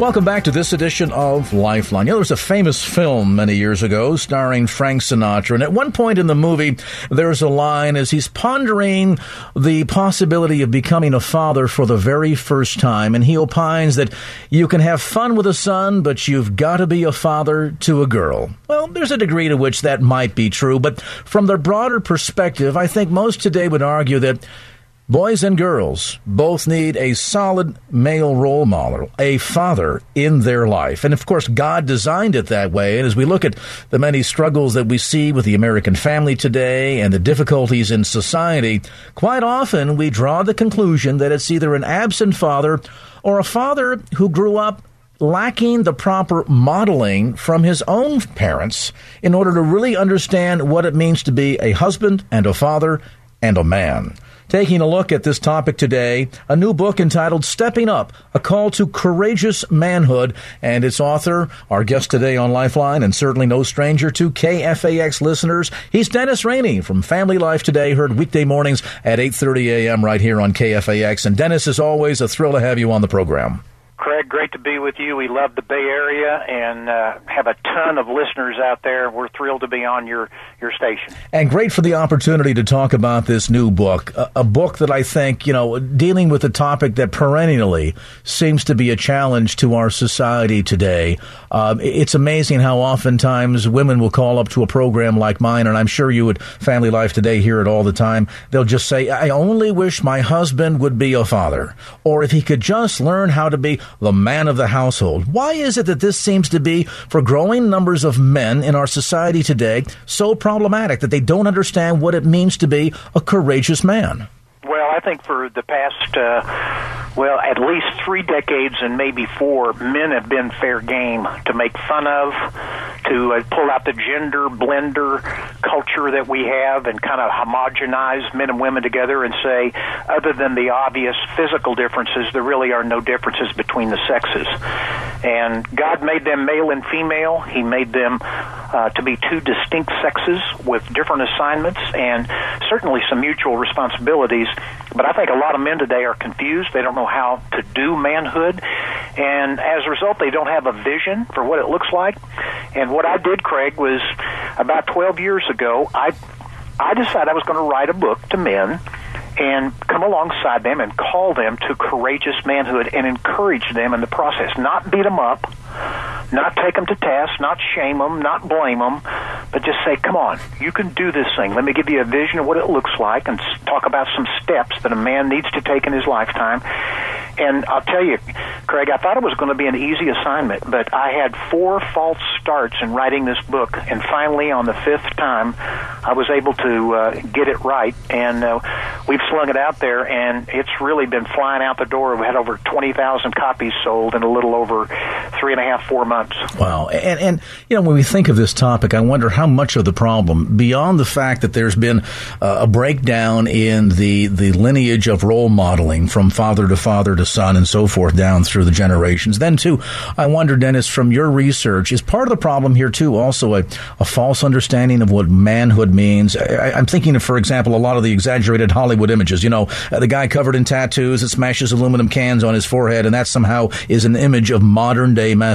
Welcome back to this edition of Lifeline. You know, there was a famous film many years ago starring Frank Sinatra, and at one point in the movie, there's a line as he's pondering the possibility of becoming a father for the very first time, and he opines that you can have fun with a son, but you've got to be a father to a girl. Well, there's a degree to which that might be true, but from the broader perspective, I think most today would argue that Boys and girls both need a solid male role model, a father in their life. And of course, God designed it that way. And as we look at the many struggles that we see with the American family today and the difficulties in society, quite often we draw the conclusion that it's either an absent father or a father who grew up lacking the proper modeling from his own parents in order to really understand what it means to be a husband and a father and a man. Taking a look at this topic today, a new book entitled Stepping Up, A Call to Courageous Manhood, and its author, our guest today on Lifeline, and certainly no stranger to KFAX listeners, he's Dennis Rainey from Family Life Today, heard weekday mornings at 8.30 a.m. right here on KFAX. And Dennis, as always, a thrill to have you on the program. Craig, great to be with you. We love the Bay Area and uh, have a ton of listeners out there. We're thrilled to be on your, your station. And great for the opportunity to talk about this new book, a, a book that I think, you know, dealing with a topic that perennially seems to be a challenge to our society today. Um, it's amazing how oftentimes women will call up to a program like mine, and I'm sure you at Family Life Today hear it all the time. They'll just say, I only wish my husband would be a father, or if he could just learn how to be the man of the household. Why is it that this seems to be, for growing numbers of men in our society today, so problematic that they don't understand what it means to be a courageous man? I think for the past, uh, well, at least three decades and maybe four, men have been fair game to make fun of, to uh, pull out the gender blender culture that we have and kind of homogenize men and women together and say, other than the obvious physical differences, there really are no differences between the sexes. And God made them male and female. He made them uh, to be two distinct sexes with different assignments and certainly some mutual responsibilities. But I think a lot of men today are confused. They don't know how to do manhood. And as a result, they don't have a vision for what it looks like. And what I did, Craig, was about 12 years ago, I, I decided I was going to write a book to men and come alongside them and call them to courageous manhood and encourage them in the process. Not beat them up, not take them to task, not shame them, not blame them, but just say, come on, you can do this thing. Let me give you a vision of what it looks like and talk about some steps that a man needs to take in his lifetime. And I'll tell you, Craig, I thought it was going to be an easy assignment, but I had four false starts in writing this book, and finally, on the fifth time, I was able to uh, get it right, and uh, we've slung it out there, and it's really been flying out the door. We had over twenty thousand copies sold in a little over three and a half, four months. Wow, and and you know when we think of this topic, I wonder how much of the problem, beyond the fact that there's been uh, a breakdown in the the lineage of role modeling from father to father to son and so forth down through the generations. Then, too, I wonder, Dennis, from your research, is part of the problem here, too, also a, a false understanding of what manhood means? I, am thinking of, for example, a lot of the exaggerated Hollywood images. You know, uh, the guy covered in tattoos that smashes aluminum cans on his forehead, and that somehow is an image of modern day masculinity.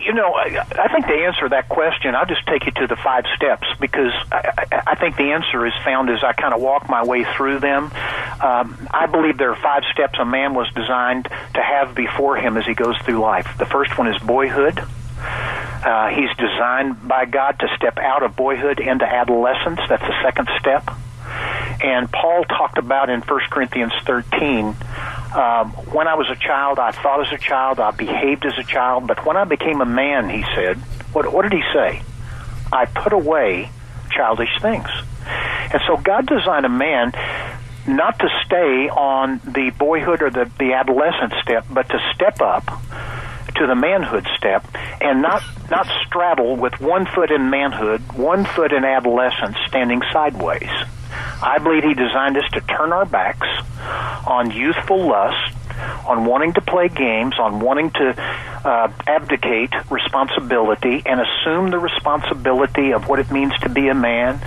You you know, I, think to answer that question, I'll just take you to the five steps because I, I, I think the answer is found as I kind of walk my way through them. Um, I believe there are five steps a man was designed to have before him as he goes through life. The first one is boyhood. Uh, he's designed by God to step out of boyhood into adolescence. That's the second step. And Paul talked about in 1 Corinthians 13 um, when I was a child, I thought as a child, I behaved as a child, but when I became a man, he said, what, what did he say? I put away childish things. And so God designed a man not to stay on the boyhood or the, the adolescent step, but to step up to the manhood step and not not straddle with one foot in manhood, one foot in adolescence, standing sideways. I believe he designed us to turn our backs on youthful lust, on wanting to play games, on wanting to uh, abdicate responsibility and assume the responsibility of what it means to be a man,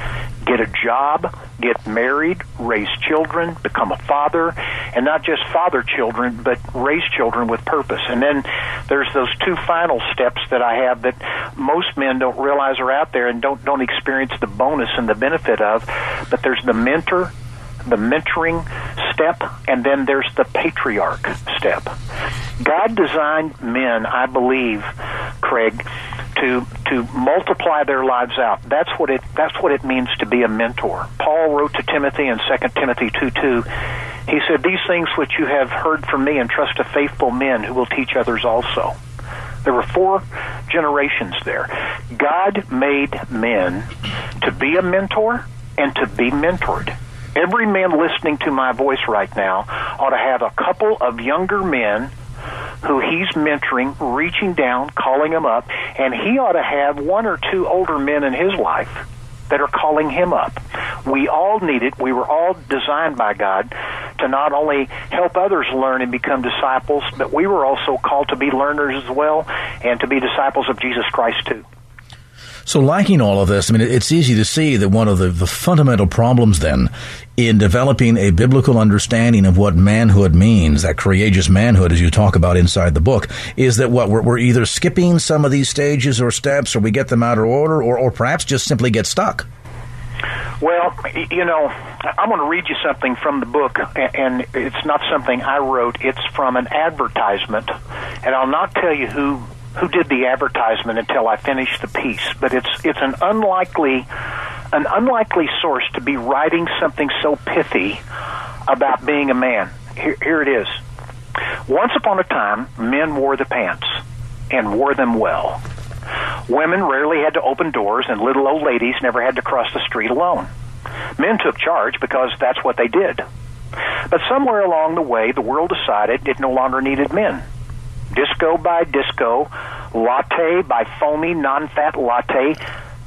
get a job, get married, raise children, become a father, and not just father children, but raise children with purpose. And then there's those two final steps that I have that most men don't realize are out there and don't don't experience the bonus and the benefit of. But there's the mentor the mentoring step, and then there's the patriarch step. God designed men, I believe, Craig, to to multiply their lives out. That's what it that's what it means to be a mentor. Paul wrote to Timothy in 2 Timothy 2 2. He said, These things which you have heard from me entrust to faithful men who will teach others also. There were four generations there. God made men to be a mentor and to be mentored. Every man listening to my voice right now ought to have a couple of younger men who he's mentoring, reaching down, calling them up, and he ought to have one or two older men in his life that are calling him up. We all need it. We were all designed by God to not only help others learn and become disciples, but we were also called to be learners as well and to be disciples of Jesus Christ too. So, liking all of this, I mean, it's easy to see that one of the, the fundamental problems then in developing a biblical understanding of what manhood means, that courageous manhood, as you talk about inside the book, is that what we're, we're either skipping some of these stages or steps, or we get them out of order, or, or perhaps just simply get stuck. Well, you know, I'm going to read you something from the book, and it's not something I wrote. It's from an advertisement, and I'll not tell you who who did the advertisement until I finished the piece. But it's it's an unlikely an unlikely source to be writing something so pithy about being a man. Here, here it is. Once upon a time, men wore the pants and wore them well. Women rarely had to open doors, and little old ladies never had to cross the street alone. Men took charge because that's what they did. But somewhere along the way, the world decided it no longer needed men. Disco by disco, latte by foamy, non fat latte,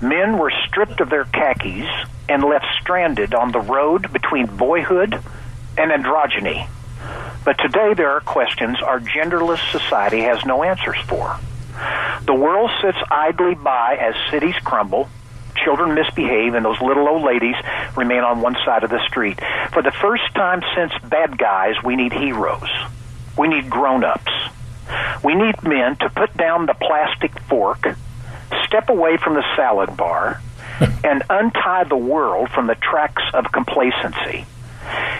men were stripped of their khakis and left stranded on the road between boyhood and androgyny. But today there are questions our genderless society has no answers for. The world sits idly by as cities crumble, children misbehave, and those little old ladies remain on one side of the street. For the first time since bad guys, we need heroes. We need grown ups. We need men to put down the plastic fork, step away from the salad bar, and untie the world from the tracks of complacency.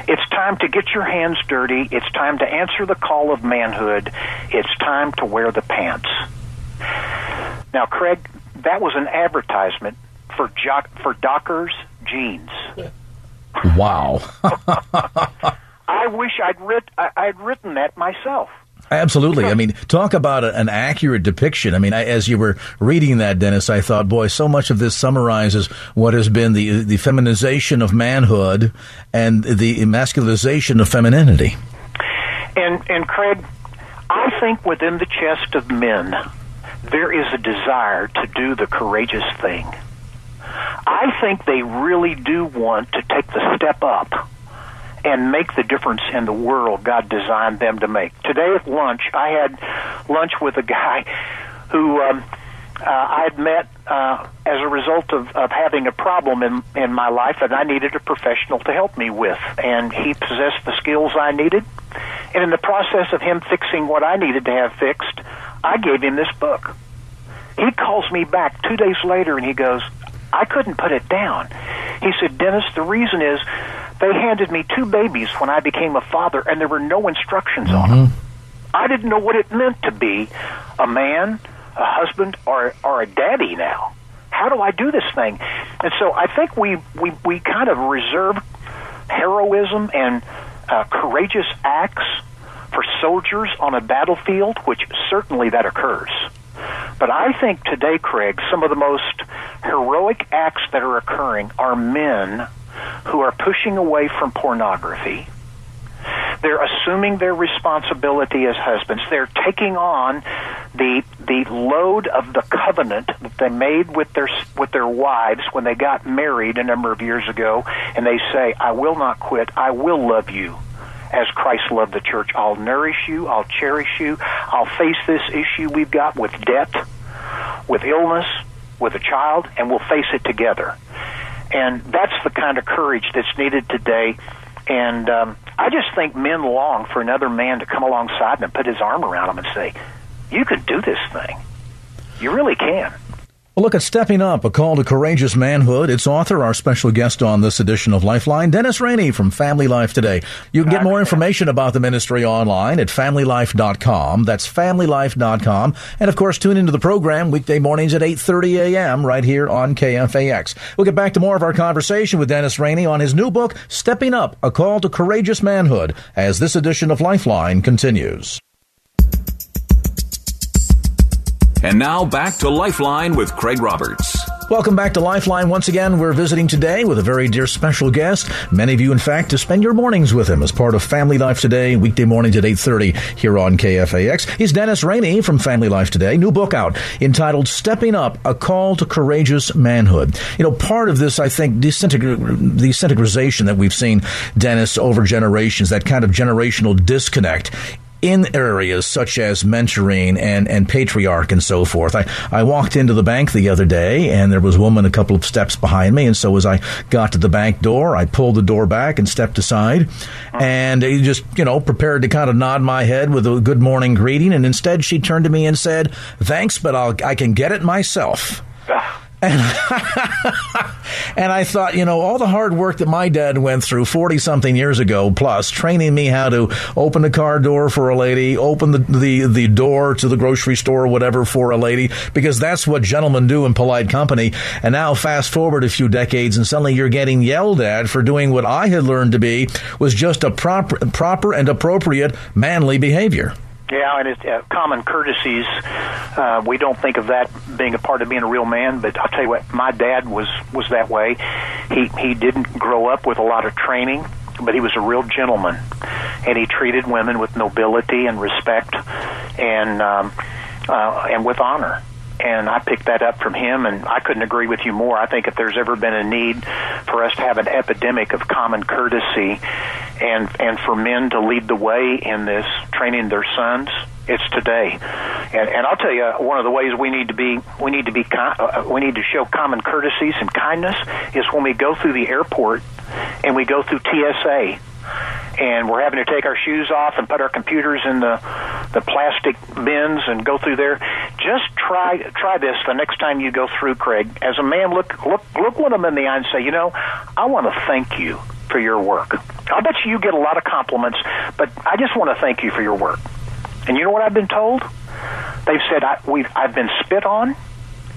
It's time to get your hands dirty. It's time to answer the call of manhood. It's time to wear the pants. Now, Craig, that was an advertisement for jo- for Dockers jeans. Wow. I wish I'd writ- I- I'd written that myself. Absolutely. I mean, talk about an accurate depiction. I mean, I, as you were reading that, Dennis, I thought, boy, so much of this summarizes what has been the the feminization of manhood and the emasculization of femininity. And and Craig, I think within the chest of men there is a desire to do the courageous thing. I think they really do want to take the step up and make the difference in the world God designed them to make. Today at lunch, I had lunch with a guy who um, uh, I had met uh, as a result of, of having a problem in in my life, and I needed a professional to help me with. And he possessed the skills I needed. And in the process of him fixing what I needed to have fixed, I gave him this book. He calls me back two days later and he goes, I couldn't put it down. He said, Dennis, the reason is they handed me two babies when I became a father and there were no instructions mm-hmm. on them. I didn't know what it meant to be a man, a husband, or, or a daddy now. How do I do this thing? And so I think we, we, we kind of reserve heroism and uh, courageous acts for soldiers on a battlefield, which certainly that occurs. But I think today, Craig, some of the most heroic acts that are occurring are men who are pushing away from pornography. They're assuming their responsibility as husbands. They're taking on the the load of the covenant that they made with their with their wives when they got married a number of years ago, and they say, "I will not quit. I will love you." as Christ loved the church. I'll nourish you. I'll cherish you. I'll face this issue we've got with debt, with illness, with a child, and we'll face it together. And that's the kind of courage that's needed today. And um, I just think men long for another man to come alongside and put his arm around them and say, "You can do this thing. You really can." Well, look at Stepping Up, a call to courageous manhood. Its author, our special guest on this edition of Lifeline, Dennis Rainey from Family Life Today. You can get more information about the ministry online at familylife.com. That's familylife.com. And of course, tune into the program weekday mornings at 8.30 a.m. right here on KFAX. We'll get back to more of our conversation with Dennis Rainey on his new book, Stepping Up, a call to courageous manhood, as this edition of Lifeline continues. And now back to Lifeline with Craig Roberts. Welcome back to Lifeline. Once again, we're visiting today with a very dear special guest. Many of you, in fact, to spend your mornings with him as part of Family Life Today, weekday mornings at 8.30 here on KFAX. He's Dennis Rainey from Family Life Today. New book out entitled Stepping Up, A Call to Courageous Manhood. You know, part of this, I think, disintegr- the disintegration that we've seen, Dennis, over generations, that kind of generational disconnect in areas such as mentoring and, and patriarch and so forth. I, I walked into the bank the other day and there was a woman a couple of steps behind me. And so as I got to the bank door, I pulled the door back and stepped aside uh-huh. and he just, you know, prepared to kind of nod my head with a good morning greeting. And instead she turned to me and said, thanks, but I'll, I can get it myself. Ah. And, and I thought, you know, all the hard work that my dad went through 40 something years ago, plus training me how to open the car door for a lady, open the, the, the door to the grocery store or whatever for a lady, because that's what gentlemen do in polite company. And now fast forward a few decades and suddenly you're getting yelled at for doing what I had learned to be was just a proper, proper and appropriate manly behavior. Yeah, and it's uh, common courtesies. Uh, we don't think of that being a part of being a real man, but I'll tell you what, my dad was was that way. He he didn't grow up with a lot of training, but he was a real gentleman, and he treated women with nobility and respect, and um, uh, and with honor and I picked that up from him, and I couldn't agree with you more. I think if there's ever been a need for us to have an epidemic of common courtesy, and and for men to lead the way in this, training their sons, it's today. And and I'll tell you, one of the ways we need to be we need to be uh, we need to show common courtesies and kindness is when we go through the airport and we go through TSA and we're having to take our shoes off and put our computers in the the plastic bins and go through there. Just try try this the next time you go through, Craig. As a man, look look look one of them in the eye and say, you know, I want to thank you for your work. I bet you you get a lot of compliments, but I just want to thank you for your work. And you know what I've been told? They've said I, we've I've been spit on.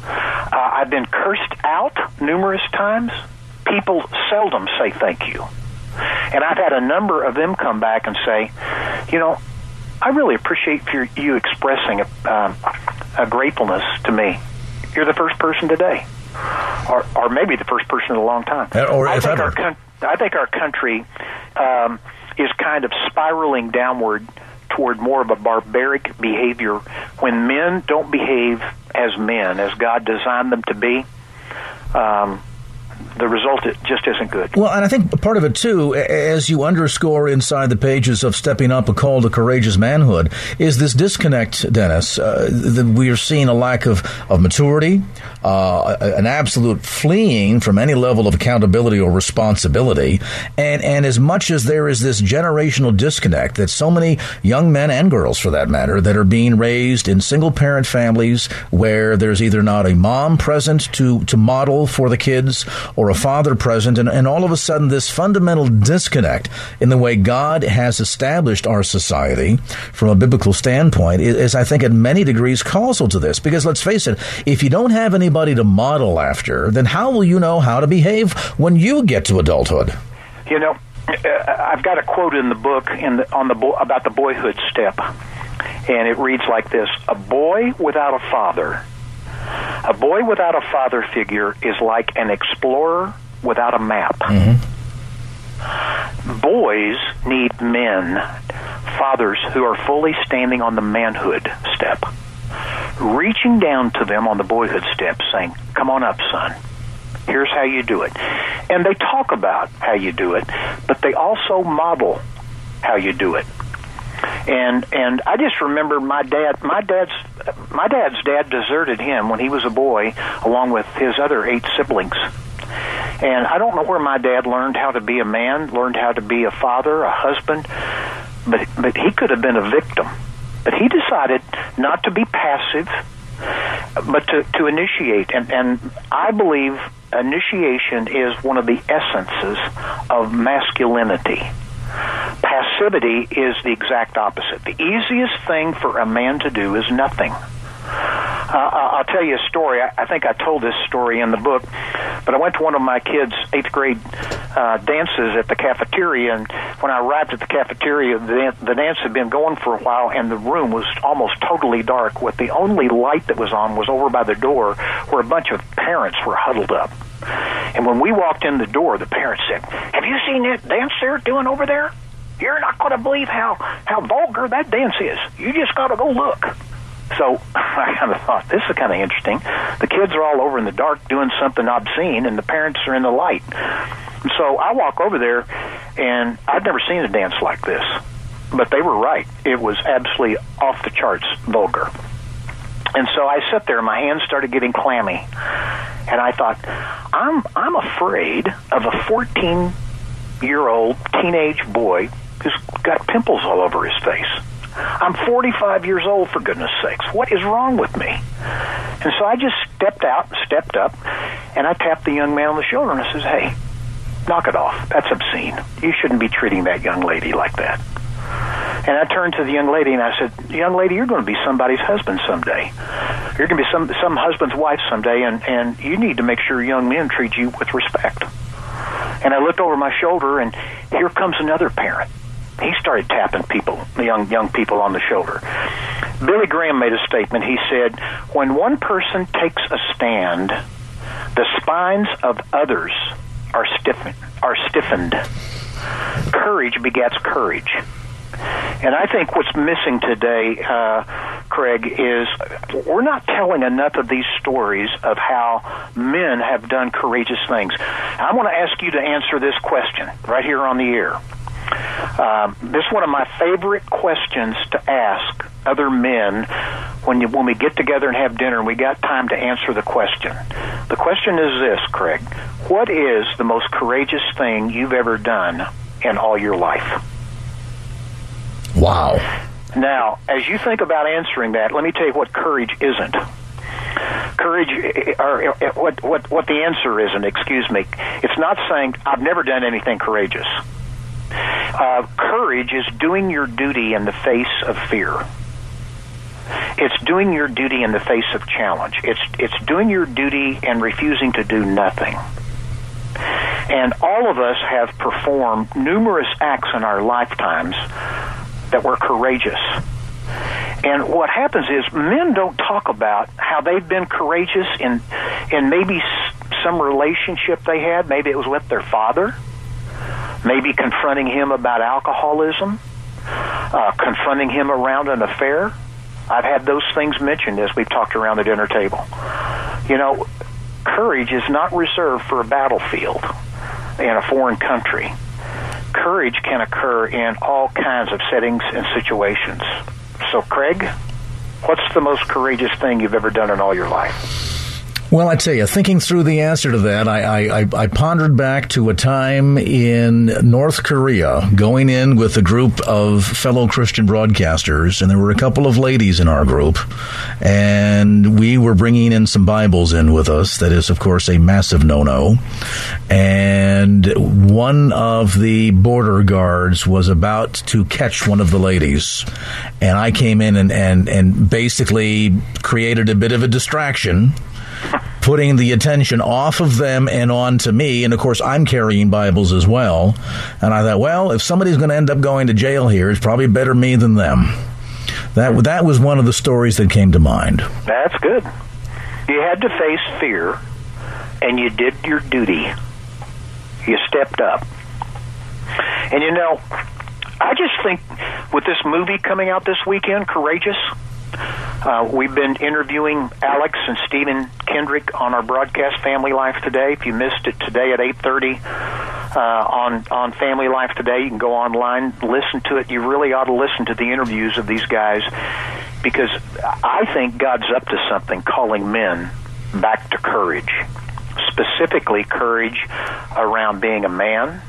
Uh, I've been cursed out numerous times. People seldom say thank you. And I've had a number of them come back and say, you know, I really appreciate your, you expressing a, um, a gratefulness to me. You're the first person today, or, or maybe the first person in a long time. Uh, or I think ever. Our, I think our country um, is kind of spiraling downward toward more of a barbaric behavior when men don't behave as men, as God designed them to be. Um, the result just isn't good. Well, and I think part of it too, as you underscore inside the pages of Stepping Up, a call to courageous manhood, is this disconnect, Dennis. Uh, that we are seeing a lack of, of maturity, uh, an absolute fleeing from any level of accountability or responsibility, and and as much as there is this generational disconnect that so many young men and girls, for that matter, that are being raised in single parent families where there's either not a mom present to to model for the kids or a father present, and, and all of a sudden this fundamental disconnect in the way God has established our society from a biblical standpoint is, I think, at many degrees causal to this. Because let's face it, if you don't have anybody to model after, then how will you know how to behave when you get to adulthood? You know, uh, I've got a quote in the book in the, on the bo- about the boyhood step, and it reads like this: "A boy without a father a boy without a father figure is like an explorer without a map. Mm-hmm. Boys need men, fathers who are fully standing on the manhood step, reaching down to them on the boyhood step, saying, Come on up, son. Here's how you do it. And they talk about how you do it, but they also model how you do it and and I just remember my dad my dad's my dad's dad deserted him when he was a boy along with his other eight siblings. And I don't know where my dad learned how to be a man learned how to be a father a husband but but he could have been a victim. But he decided not to be passive but to to initiate. And and I believe initiation is one of the essences of masculinity Passivity is the exact opposite. The easiest thing for a man to do is nothing. Uh, I'll tell you a story. I, think I told this story in the book, but I went to one of my kids' eighth grade uh, dances at the cafeteria, and when I arrived at the cafeteria, the, the dance had been going for a while, and the room was almost totally dark. With the only light that was on was over by the door, where a bunch of parents were huddled up. And when we walked in the door, the parents said, "Have you seen that dance they're doing over there? You're not going to believe how how vulgar that dance is. You just got to go look." So I kind of thought this is kind of interesting. The kids are all over in the dark doing something obscene, and the parents are in the light. So I walk over there, and I'd never seen a dance like this. But they were right. It was absolutely off the charts vulgar. And so I sat there, and my hands started getting clammy, and I thought, I'm I'm afraid of a 14 year old teenage boy who's got pimples all over his face. I'm 45 years old, for goodness sakes. What is wrong with me? And so I just stepped out, stepped up, and I tapped the young man on the shoulder and I says, Hey, knock it off. That's obscene. You shouldn't be treating that young lady like that. And I turned to the young lady and I said, "Young lady, you're going to be somebody's husband someday. You're going to be some some husband's wife someday, and and you need to make sure young men treat you with respect." And I looked over my shoulder, and here comes another parent he started tapping people, the young young people on the shoulder. Billy Graham made a statement. He said, "When one person takes a stand, the spines of others are stiffened. Are stiffened. Courage begets courage." And I think what's missing today, uh, Craig, is we're not telling enough of these stories of how men have done courageous things. I want to ask you to answer this question right here on the air. Um, this is one of my favorite questions to ask other men when you when we get together and have dinner and we got time to answer the question. The question is this, Craig: What is the most courageous thing you've ever done in all your life? Wow. Now, as you think about answering that, let me tell you what courage isn't. Courage, or what what what the answer isn't. Excuse me. It's not saying I've never done anything courageous. Uh, courage is doing your duty in the face of fear. It's doing your duty in the face of challenge. It's it's doing your duty and refusing to do nothing. And all of us have performed numerous acts in our lifetimes that were courageous. And what happens is men don't talk about how they've been courageous in in maybe some relationship they had. Maybe it was with their father maybe confronting him about alcoholism, uh, confronting him around an affair. I've had those things mentioned as we've talked around the dinner table. You know, courage is not reserved for a battlefield in a foreign country. Courage can occur in all kinds of settings and situations. So, Craig, what's the most courageous thing you've ever done in all your life? Well, I tell you, thinking through the answer to that, I, I, I, pondered back to a time in North Korea, going in with a group of fellow Christian broadcasters, and there were a couple of ladies in our group, and we were bringing in some Bibles in with us. That is, of course, a massive no-no. And one of the border guards was about to catch one of the ladies, and I came in and, and, and basically created a bit of a distraction putting the attention off of them and on to me. And of course, I'm carrying Bibles as well. And I thought, well, if somebody's going to end up going to jail here, it's probably better me than them. That that was one of the stories that came to mind. That's good. You had to face fear, and you did your duty. You stepped up. And you know, I just think with this movie coming out this weekend, Courageous, uh, we've been interviewing Alex and Stephen Kendrick on our broadcast Family Life Today. If you missed it today at 8:30 uh, on on Family Life Today, you can go online, listen to it. You really ought to listen to the interviews of these guys because I think God's up to something, calling men back to courage, specifically courage around being a man,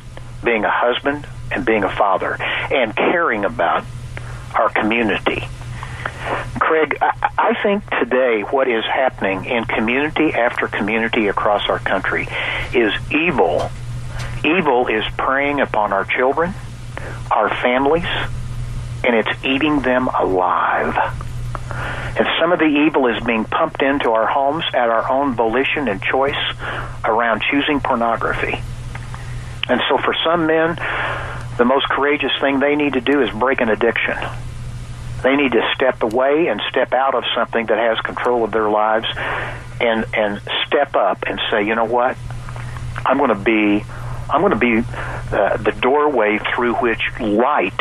being a husband, and being a father, and caring about our community Craig, I think today what is happening in community after community across our country is evil. Evil is preying upon our children, our families, and it's eating them alive. And some of the evil is being pumped into our homes at our own volition and choice around choosing pornography. And so for some men, the most courageous thing they need to do is break an addiction. They need to step away and step out of something that has control of their lives and and step up and say, you know what? I'm going to be I'm going to be uh, the doorway through which light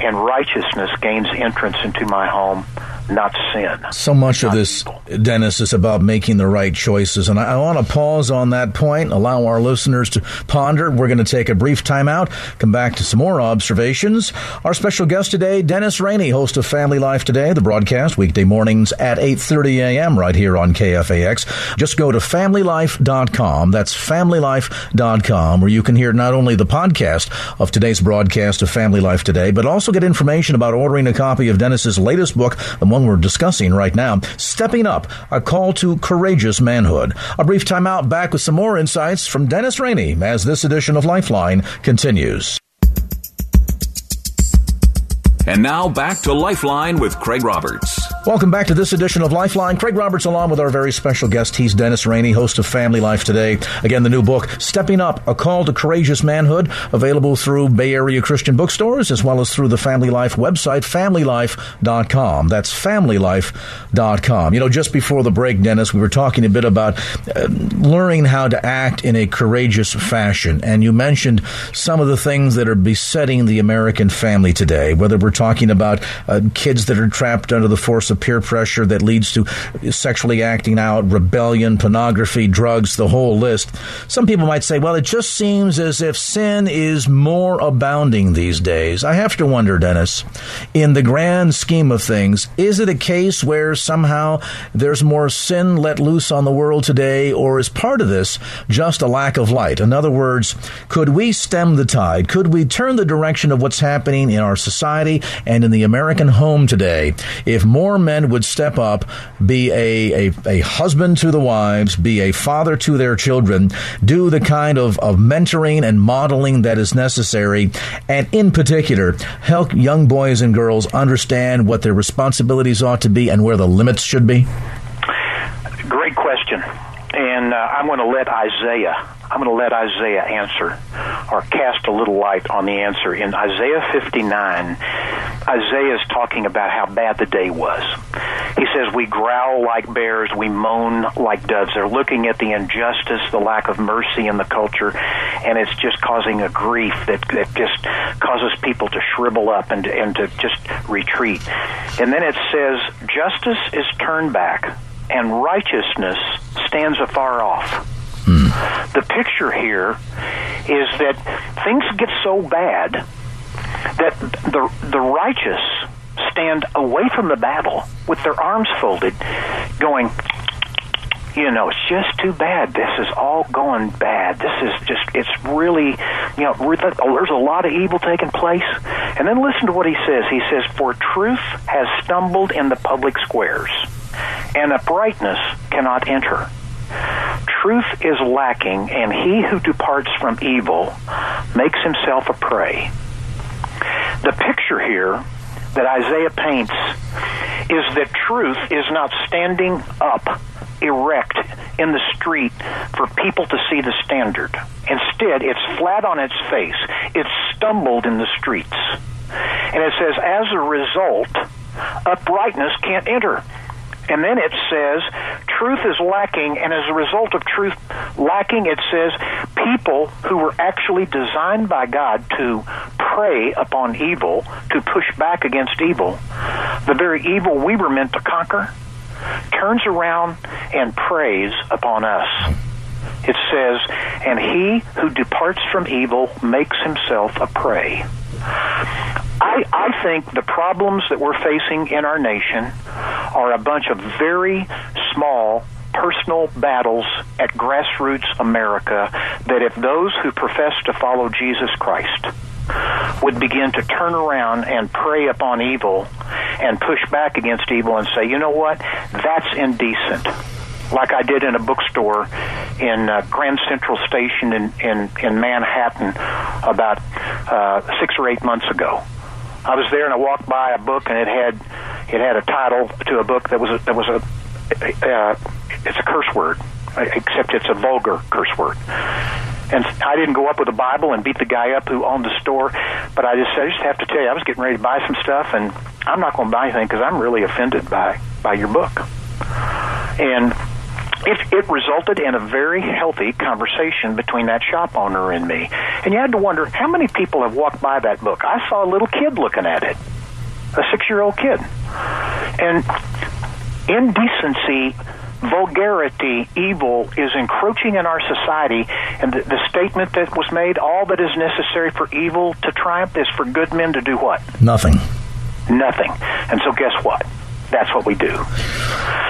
and righteousness gains entrance into my home not sin. So much of this, Dennis, is about making the right choices. And I, I want to pause on that point, allow our listeners to ponder. We're going to take a brief timeout, come back to some more observations. Our special guest today, Dennis Rainey, host of Family Life Today, the broadcast weekday mornings at 8.30 a.m. right here on KFAX. Just go to familylife.com. That's familylife.com, where you can hear not only the podcast of today's broadcast of Family Life Today, but also get information about ordering a copy of Dennis's latest book, the one we're discussing right now, Stepping Up, a call to courageous manhood. A brief timeout back with some more insights from Dennis Rainey as this edition of Lifeline continues. And now back to Lifeline with Craig Roberts. Welcome back to this edition of Lifeline. Craig Roberts along with our very special guest. He's Dennis Rainey, host of Family Life Today. Again, the new book, Stepping Up, A Call to Courageous Manhood, available through Bay Area Christian bookstores as well as through the Family Life website, familylife.com. That's familylife.com. You know, just before the break, Dennis, we were talking a bit about uh, learning how to act in a courageous fashion. And you mentioned some of the things that are besetting the American family today, whether we're talking about uh, kids that are trapped under the force of peer pressure that leads to sexually acting out, rebellion, pornography, drugs, the whole list. Some people might say, well, it just seems as if sin is more abounding these days. I have to wonder, Dennis, in the grand scheme of things, is it a case where somehow there's more sin let loose on the world today, or is part of this just a lack of light? In other words, could we stem the tide? Could we turn the direction of what's happening in our society and in the American home today if more men would step up, be a, a, a husband to the wives, be a father to their children, do the kind of, of mentoring and modeling that is necessary, and in particular, help young boys and girls understand what their responsibilities ought to be and where the limits should be? Great question. And uh, I'm going to let Isaiah I'm going to let Isaiah answer or cast a little light on the answer. In Isaiah 59, Isaiah is talking about how bad the day was. He says, We growl like bears, we moan like doves. They're looking at the injustice, the lack of mercy in the culture, and it's just causing a grief that, that just causes people to shrivel up and, and to just retreat. And then it says, Justice is turned back, and righteousness stands afar off. Hmm. The picture here is that things get so bad that the the righteous stand away from the battle with their arms folded, going, you know, it's just too bad. This is all going bad. This is just, it's really, you know, there's a lot of evil taking place. And then listen to what he says. He says, For truth has stumbled in the public squares, and uprightness cannot enter. Truth is lacking, and he who departs from evil makes himself a prey. The picture here that Isaiah paints is that truth is not standing up erect in the street for people to see the standard. Instead, it's flat on its face. It's stumbled in the streets. And it says, as a result, uprightness can't enter. And then it says, truth is lacking, and as a result of truth lacking, it says, people who were actually designed by God to prey upon evil, to push back against evil, the very evil we were meant to conquer, turns around and preys upon us. It says, and he who departs from evil makes himself a prey. I, I think the problems that we're facing in our nation are a bunch of very small personal battles at grassroots America that if those who profess to follow Jesus Christ would begin to turn around and prey upon evil and push back against evil and say, you know what, that's indecent. Like I did in a bookstore in uh, Grand Central Station in, in, in Manhattan about uh, six or eight months ago. I was there and I walked by a book and it had it had a title to a book that was a, that was a uh, it's a curse word except it's a vulgar curse word and I didn't go up with a Bible and beat the guy up who owned the store, but I just I just have to tell you, I was getting ready to buy some stuff, and I'm not going to buy anything because I'm really offended by by your book. And it, it resulted in a very healthy conversation between that shop owner and me. And you had to wonder how many people have walked by that book. I saw a little kid looking at it, a six year old kid. And indecency vulgarity, evil is encroaching in our society, and the, the, statement that was made, all that is necessary for evil to triumph is for good men to do what? Nothing. Nothing. And so guess what? That's what we do.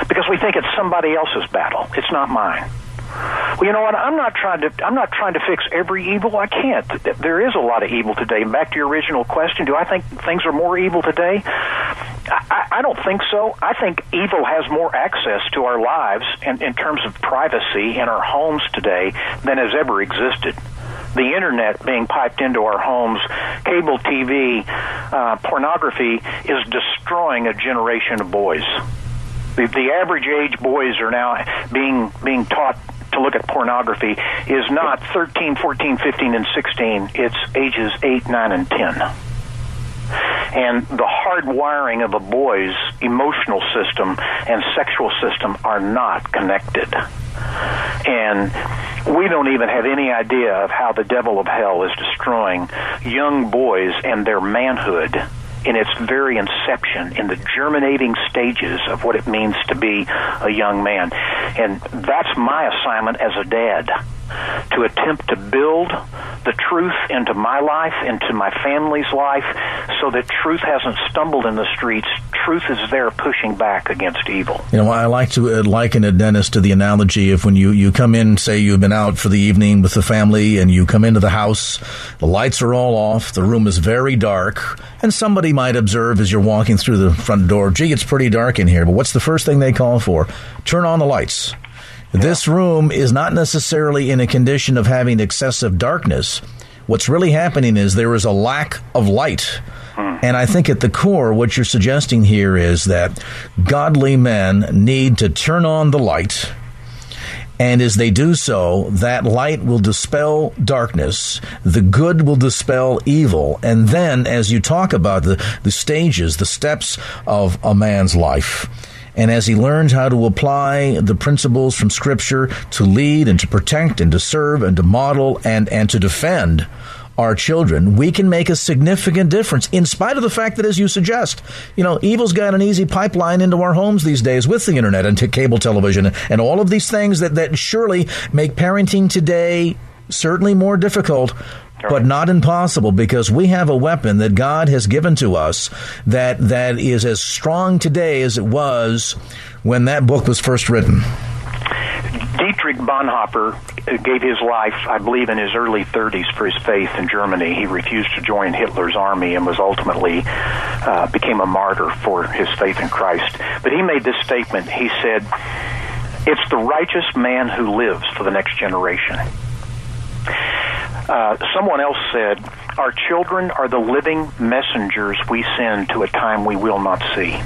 Because we think it's somebody else's battle. It's not mine. Well, you know what? I'm not trying to. I'm not trying to fix every evil. I can't. There is a lot of evil today. Back to your original question: Do I think things are more evil today? I, I don't think so. I think evil has more access to our lives in, in terms of privacy in our homes today than has ever existed the internet being piped into our homes, cable TV, uh, pornography is destroying a generation of boys. The, the average age boys are now being being taught to look at pornography is not 13, 14, 15, and 16. It's ages 8, 9, and 10. And the hard wiring of a boy's emotional system and sexual system are not connected. And we don't even have any idea of how the devil of hell is destroying young boys and their manhood in its very inception, in the germinating stages of what it means to be a young man. And that's my assignment as a dad to attempt to build the truth into my life, into my family's life, so that truth hasn't stumbled in the streets. Truth is there pushing back against evil. You know, I like to uh, liken it, Dennis, to the analogy of when you, you come in, say you've been out for the evening with the family, and you come into the house, the lights are all off, the room is very dark, and somebody might observe as you're walking through the front door, gee, it's pretty dark in here, but what's the first thing they call for? Turn on the lights. This room is not necessarily in a condition of having excessive darkness. What's really happening is there is a lack of light. Hmm. And I think at the core, what you're suggesting here is that godly men need to turn on the light. And as they do so, that light will dispel darkness. The good will dispel evil. And then, as you talk about the, the stages, the steps of a man's life, and as he learns how to apply the principles from Scripture to lead and to protect and to serve and to model and, and to defend our children, we can make a significant difference in spite of the fact that, as you suggest, you know, evil's got an easy pipeline into our homes these days with the internet and t- cable television and all of these things that, that surely make parenting today certainly more difficult but not impossible because we have a weapon that God has given to us that that is as strong today as it was when that book was first written. Dietrich Bonhoeffer gave his life, I believe, in his early 30s for his faith in Germany. He refused to join Hitler's army and was ultimately uh, became a martyr for his faith in Christ. But he made this statement. He said, "It's the righteous man who lives for the next generation." Uh, someone else said, Our children are the living messengers we send to a time we will not see.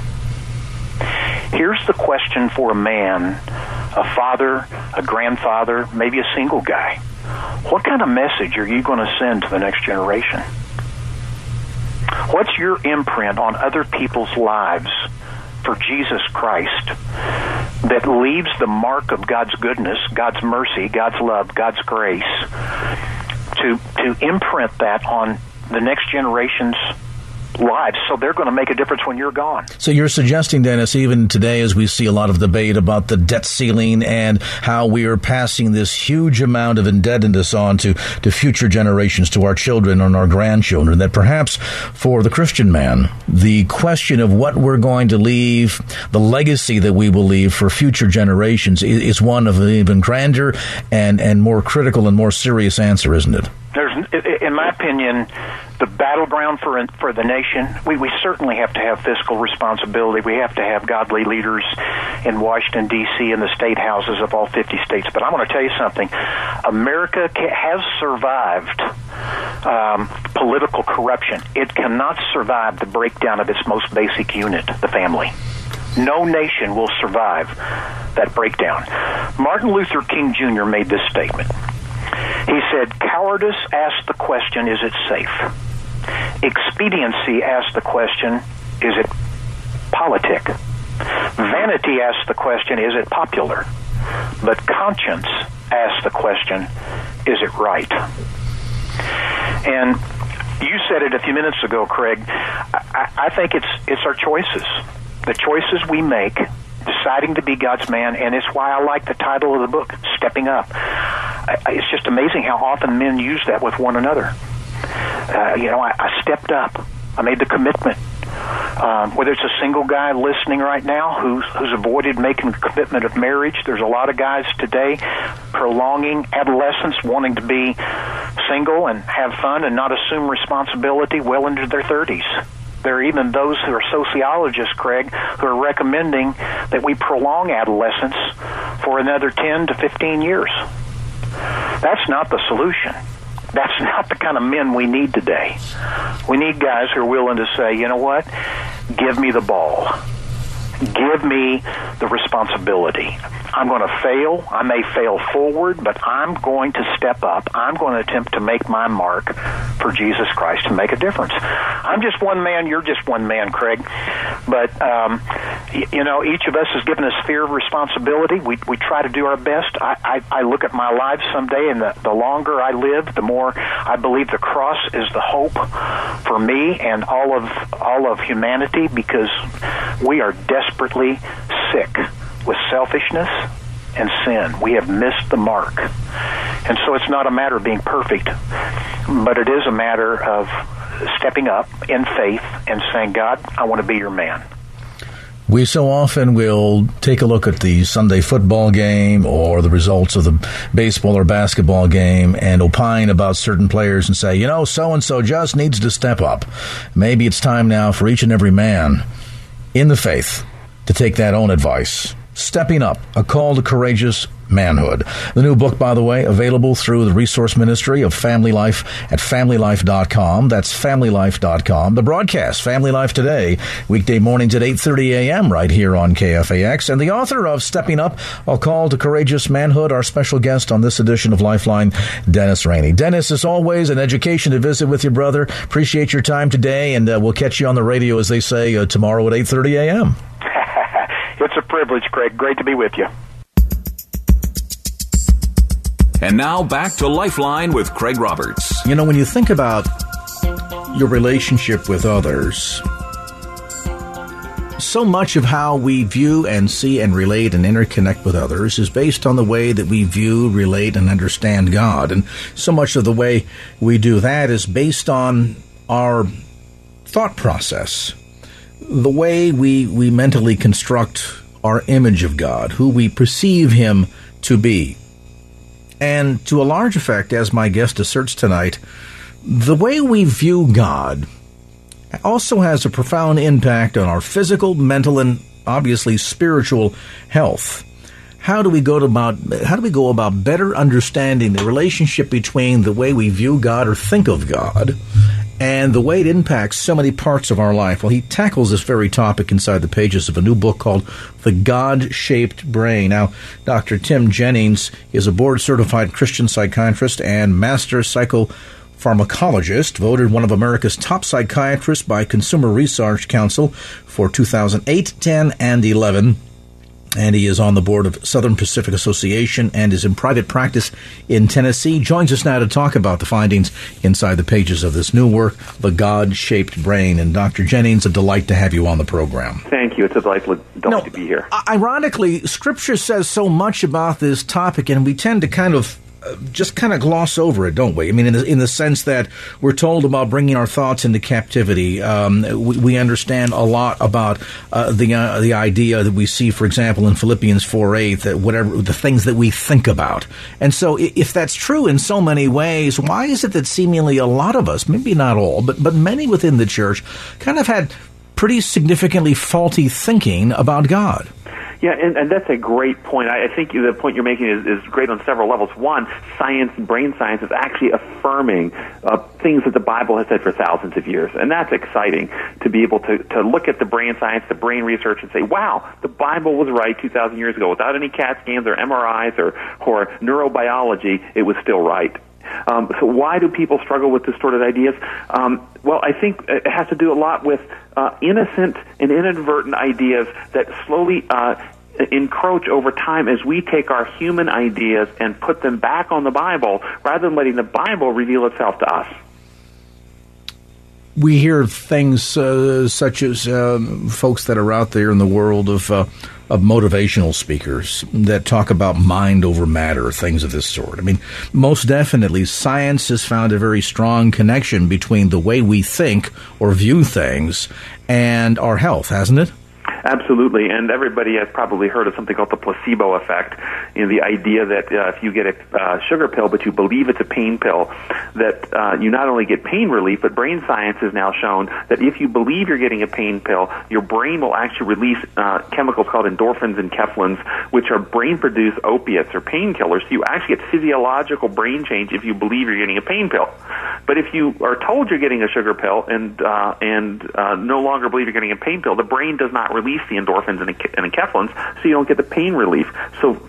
Here's the question for a man, a father, a grandfather, maybe a single guy. What kind of message are you going to send to the next generation? What's your imprint on other people's lives for Jesus Christ that leaves the mark of God's goodness, God's mercy, God's love, God's grace to to imprint that on the next generation's lives. So they're going to make a difference when you're gone. So you're suggesting, Dennis, even today, as we see a lot of debate about the debt ceiling and how we are passing this huge amount of indebtedness on to, to future generations, to our children and our grandchildren, that perhaps for the Christian man, the question of what we're going to leave, the legacy that we will leave for future generations is one of an even grander and, and more critical and more serious answer, isn't it? There's, in my opinion, the battleground for for the nation. We we certainly have to have fiscal responsibility. We have to have godly leaders in Washington D.C. and the state houses of all 50 states. But I want to tell you something: America has survived um, political corruption. It cannot survive the breakdown of its most basic unit, the family. No nation will survive that breakdown. Martin Luther King Jr. made this statement. He said, Cowardice asked the question, is it safe? Expediency asked the question, is it politic? Vanity asked the question, is it popular? But conscience asked the question, is it right? And you said it a few minutes ago, Craig. I, I think it's it's our choices, the choices we make deciding to be God's man, and it's why I like the title of the book, Stepping Up. It's just amazing how often men use that with one another. Uh, you know, I, I stepped up. I made the commitment. Um, whether it's a single guy listening right now who's who's avoided making the commitment of marriage, there's a lot of guys today prolonging adolescence, wanting to be single and have fun and not assume responsibility well into their 30s. There are even those who are sociologists, Craig, who are recommending that we prolong adolescence for another 10 to 15 years. That's not the solution. That's not the kind of men we need today. We need guys who are willing to say, you know what? Give me the ball. Give me the responsibility. I'm going to fail. I may fail forward, but I'm going to step up. I'm going to attempt to make my mark for Jesus Christ to make a difference. I'm just one man. You're just one man, Craig. But um, you know, each of us is given a sphere of responsibility. We we try to do our best. I I, I look at my life someday, and the, the longer I live, the more I believe the cross is the hope for me and all of all of humanity because we are desperately sick with selfishness and sin. We have missed the mark. And so it's not a matter of being perfect, but it is a matter of stepping up in faith and saying, God, I want to be your man. We so often will take a look at the Sunday football game or the results of the baseball or basketball game and opine about certain players and say, you know, so and so just needs to step up. Maybe it's time now for each and every man in the faith to take that own advice Stepping Up, a call to courageous manhood. The new book, by the way, available through the Resource Ministry of Family Life at familylife.com. That's familylife.com. The broadcast, Family Life Today, weekday mornings at 8.30 a.m. right here on KFAX. And the author of Stepping Up, a call to courageous manhood, our special guest on this edition of Lifeline, Dennis Rainey. Dennis, as always, an education to visit with your brother. Appreciate your time today, and uh, we'll catch you on the radio, as they say, uh, tomorrow at 8.30 a.m. It's a privilege, Craig. Great to be with you. And now back to Lifeline with Craig Roberts. You know, when you think about your relationship with others, so much of how we view and see and relate and interconnect with others is based on the way that we view, relate, and understand God. And so much of the way we do that is based on our thought process, the way we, we mentally construct our image of God, who we perceive Him to be. And to a large effect, as my guest asserts tonight, the way we view God also has a profound impact on our physical, mental, and obviously spiritual health. How do we go about how do we go about better understanding the relationship between the way we view God or think of God and the way it impacts so many parts of our life? Well, he tackles this very topic inside the pages of a new book called The God Shaped Brain. Now, Dr. Tim Jennings is a board certified Christian psychiatrist and master psycho pharmacologist, voted one of America's top psychiatrists by Consumer Research Council for 2008, 10, and 11. And he is on the board of Southern Psychiatric Association and is in private practice in Tennessee. Joins us now to talk about the findings inside the pages of this new work, The God Shaped Brain. And Dr. Jennings, a delight to have you on the program. Thank you. It's a delightful delight to be here. Ironically, Scripture says so much about this topic, and we tend to kind of just kind of gloss over it, don't we? I mean, in the, in the sense that we're told about bringing our thoughts into captivity. Um, we, we, understand a lot about uh, the uh, the idea that we see, for example, in Philippians four eight, that whatever the things that we think about. And so, if that's true in so many ways, why is it that seemingly a lot of us, maybe not all, but but many within the church, kind of had pretty significantly faulty thinking about God? Yeah, and, and that's a great point. I, I think the point you're making is, is great on several levels. One, science, brain science, is actually affirming uh, things that the Bible has said for thousands of years, and that's exciting to be able to to look at the brain science, the brain research, and say, "Wow, the Bible was right 2,000 years ago. Without any CAT scans or MRIs or or neurobiology, it was still right." Um, so why do people struggle with distorted ideas? Um, well, I think it has to do a lot with uh, innocent and inadvertent ideas that slowly uh, encroach over time as we take our human ideas and put them back on the Bible rather than letting the Bible reveal itself to us we hear things uh, such as um, folks that are out there in the world of uh, of motivational speakers that talk about mind over matter, things of this sort. I mean, most definitely, science has found a very strong connection between the way we think or view things and our health, hasn't it? Absolutely, and everybody has probably heard of something called the placebo effect. You know, the idea that uh, if you get a uh, sugar pill, but you believe it's a pain pill, that uh, you not only get pain relief, but brain science has now shown that if you believe you're getting a pain pill, your brain will actually release uh, chemicals called endorphins and enkephalins, which are brain-produced opiates or painkillers. So you actually get physiological brain change if you believe you're getting a pain pill. But if you are told you're getting a sugar pill and uh, and uh, no longer believe you're getting a pain pill, the brain does not release release the endorphins and, and enkephalins, so you don't get the pain relief. So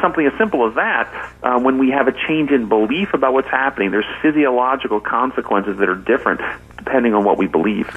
something as simple as that, uh, when we have a change in belief about what's happening, there's physiological consequences that are different depending on what we believe.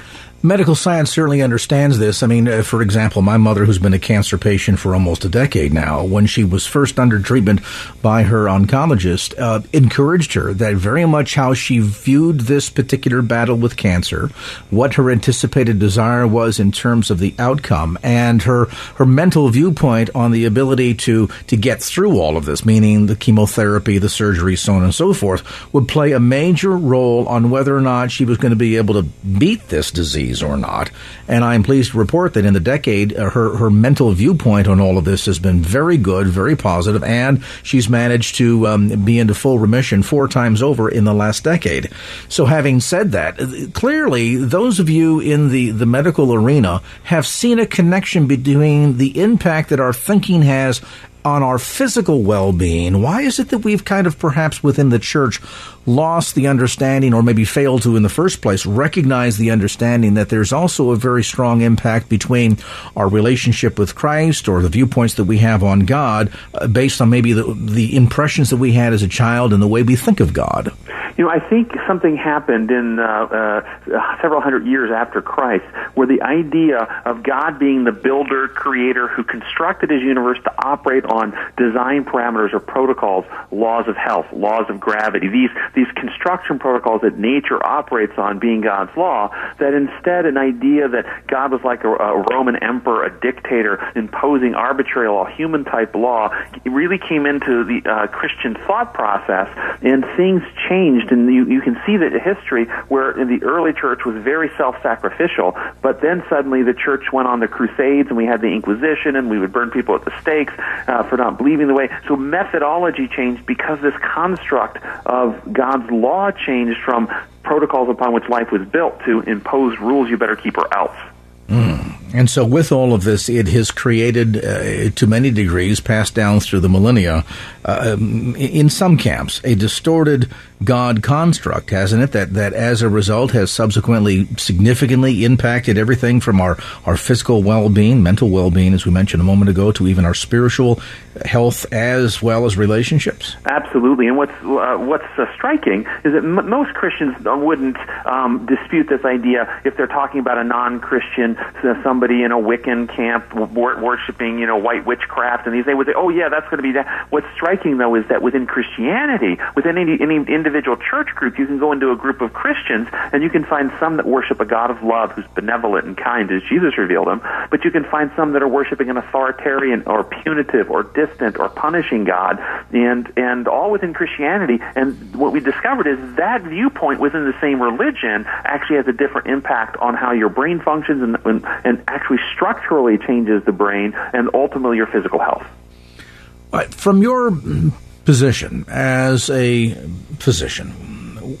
Medical science certainly understands this. I mean, uh, for example, my mother, who's been a cancer patient for almost a decade now, when she was first under treatment by her oncologist, uh, encouraged her that very much how she viewed this particular battle with cancer, what her anticipated desire was in terms of the outcome, and her her mental viewpoint on the ability to to get through all of this, meaning the chemotherapy, the surgery, so on and so forth, would play a major role on whether or not she was going to be able to beat this disease disease or not. And I'm pleased to report that in the decade, uh, her, her mental viewpoint on all of this has been very good, very positive, and she's managed to um, be into full remission four times over in the last decade. So, having said that, uh, clearly, those of you in the, the medical arena have seen a connection between the impact that our thinking has on our physical well being, why is it that we've kind of perhaps within the church lost the understanding, or maybe failed to in the first place, recognize the understanding that there's also a very strong impact between our relationship with Christ or the viewpoints that we have on God uh, based on maybe the, the impressions that we had as a child and the way we think of God? You know, I think something happened in uh, uh, several hundred years after Christ where the idea of God being the builder, creator who constructed his universe to operate on design parameters or protocols, laws of health, laws of gravity, these, these construction protocols that nature operates on being God's law, that instead an idea that God was like a, a Roman emperor, a dictator, imposing arbitrary law, human type law, really came into the uh, Christian thought process, and things changed. And you, you can see that history where in the early church was very self-sacrificial, but then suddenly the church went on the Crusades, and we had the Inquisition, and we would burn people at the stakes uh, for not believing the way. So methodology changed because this construct of God's law changed from protocols upon which life was built to impose rules you better keep or else. And so, with all of this, it has created, uh, to many degrees, passed down through the millennia, uh, um, in some camps, a distorted God construct, hasn't it? That that as a result has subsequently significantly impacted everything from our our physical well being, mental well being, as we mentioned a moment ago, to even our spiritual health as well as relationships. Absolutely. And what's uh, what's uh, striking is that m- most Christians wouldn't um, dispute this idea if they're talking about a non-Christian, somebody in a Wiccan camp wor- worshiping, you know, white witchcraft, and these they would say, "Oh yeah, that's going to be that." What's striking though is that within Christianity, within any, any individual church group, you can go into a group of Christians and you can find some that worship a God of love who's benevolent and kind as Jesus revealed him, but you can find some that are worshiping an authoritarian or punitive or distant or punishing God, and and all within Christianity. And what we discovered is that viewpoint within the same religion actually has a different impact on how your brain functions and, and, and actually structurally changes the brain and ultimately your physical health. From your position as a physician,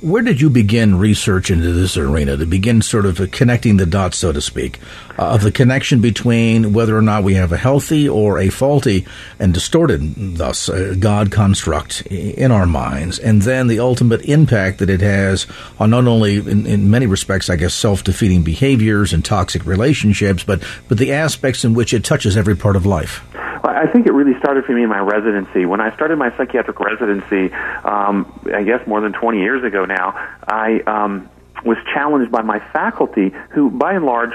where did you begin research into this arena to begin sort of connecting the dots, so to speak, uh, of the connection between whether or not we have a healthy or a faulty and distorted, thus, uh, God construct in our minds, and then the ultimate impact that it has on not only, in, in many respects, I guess, self-defeating behaviors and toxic relationships, but but the aspects in which it touches every part of life. I think it really started for me in my residency. When I started my psychiatric residency, um, I guess more than 20 years ago now, I um, was challenged by my faculty, who by and large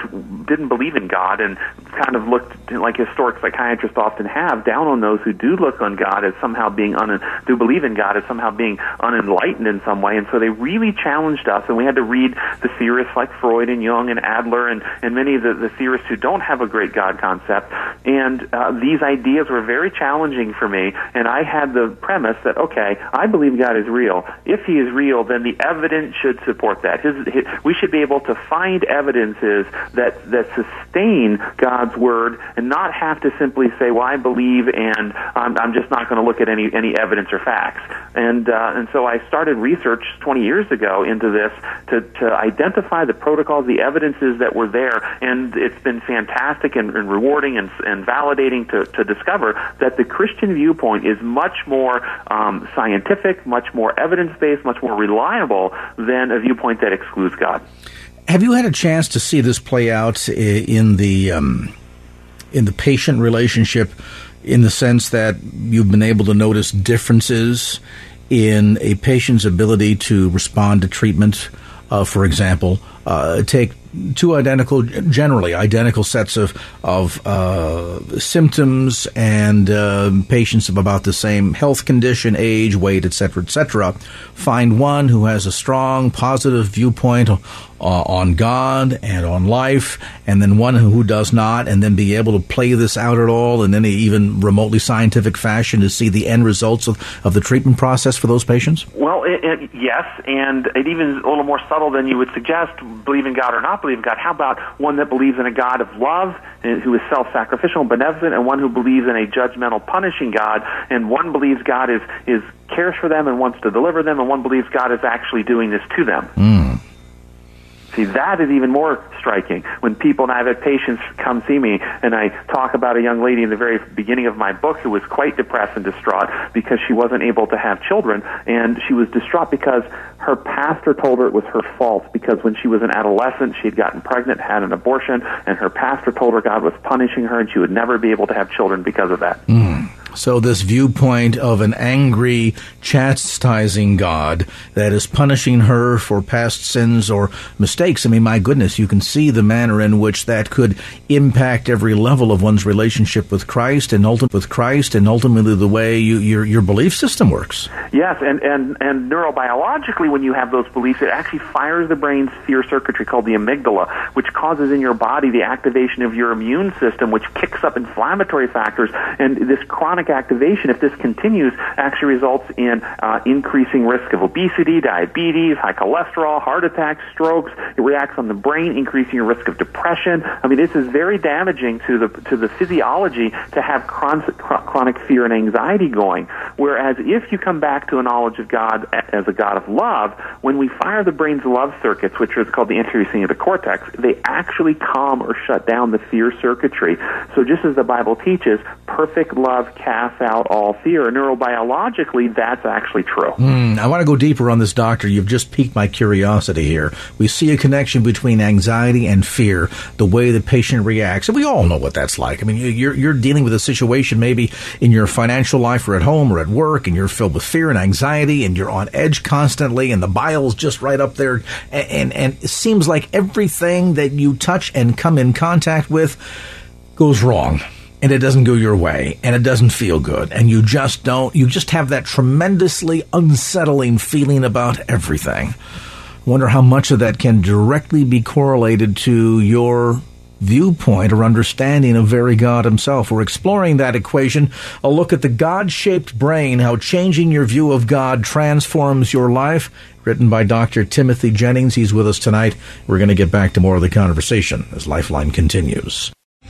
didn't believe in God and kind of looked like historic psychiatrists often have down on those who do look on God as somehow being un do believe in God as somehow being unenlightened in some way, and so they really challenged us, and we had to read the theorists like Freud and Jung and Adler and and many of the, the theorists who don't have a great God concept, and uh, these ideas were very challenging for me, and I had the premise that okay, I believe God is real. If He is real, then the evidence should support that. His we should be able to find evidences that that sustain God's word and not have to simply say, "Well, I believe," and I'm, I'm just not going to look at any any evidence or facts. And uh, and so I started research 20 years ago into this to to identify the protocols, the evidences that were there, and it's been fantastic and, and rewarding and, and validating to to discover that the Christian viewpoint is much more um, scientific, much more evidence based, much more reliable than a viewpoint that excludes God. Have you had a chance to see this play out in the um, in the patient relationship, in the sense that you've been able to notice differences in a patient's ability to respond to treatment? Uh, for example, uh, take two identical, generally identical sets of of uh, symptoms and uh, patients of about the same health condition, age, weight, etc., etc. Find one who has a strong, positive viewpoint uh, on God and on life, and then one who does not, and then be able to play this out at all in any even remotely scientific fashion to see the end results of, of the treatment process for those patients? Well, it, it, yes, and it even is a little more subtle than you would suggest, believe in God or not believe in God. How about one that believes in a God of love, who is self-sacrificial and benevolent, and one who believes in a judgmental, punishing God, and one believes God is, is cares for them and wants to deliver them, and one believes God is actually doing this to them. Mm. See, that is even more striking. When people, and I've had patients come see me, and I talk about a young lady in the very beginning of my book who was quite depressed and distraught because she wasn't able to have children, and she was distraught because her pastor told her it was her fault because when she was an adolescent, she had gotten pregnant, had an abortion, and her pastor told her God was punishing her and she would never be able to have children because of that. Mm. So, this viewpoint of an angry, chastising God that is punishing her for past sins or mistakes. I mean, my goodness, you can see the manner in which that could impact every level of one's relationship with Christ and ultimately with Christ and ultimately the way you, your your belief system works. Yes, and, and, and neurobiologically, when you have those beliefs, it actually fires the brain's fear circuitry called the amygdala, which causes in your body the activation of your immune system, which kicks up inflammatory factors. And this chronic activation, if this continues, actually results in uh, increasing risk of obesity, diabetes, high cholesterol, heart attacks, strokes. It reacts on the brain, increasing your risk of depression. I mean, this is very damaging to the to the physiology to have chronic, chronic fear and anxiety going. Whereas if you come back to a knowledge of God as a God of love, when we fire the brain's love circuits, which is called the anterior cingulate cortex, they actually calm or shut down the fear circuitry. So just as the Bible teaches, perfect love out all fear. Neurobiologically, that's actually true. Mm, I want to go deeper on this, doctor. You've just piqued my curiosity here. We see a connection between anxiety and fear, the way the patient reacts, and we all know what that's like. I mean, you're you're dealing with a situation maybe in your financial life or at home or at work, and you're filled with fear and anxiety, and you're on edge constantly, and the bile's just right up there, and and, and it seems like everything that you touch and come in contact with goes wrong and it doesn't go your way and it doesn't feel good and you just don't you just have that tremendously unsettling feeling about everything wonder how much of that can directly be correlated to your viewpoint or understanding of very God himself. We're exploring that equation, a look at the God-shaped brain, how changing your view of God transforms your life, written by Dr. Timothy Jennings. He's with us tonight. We're going to get back to more of the conversation as Lifeline continues.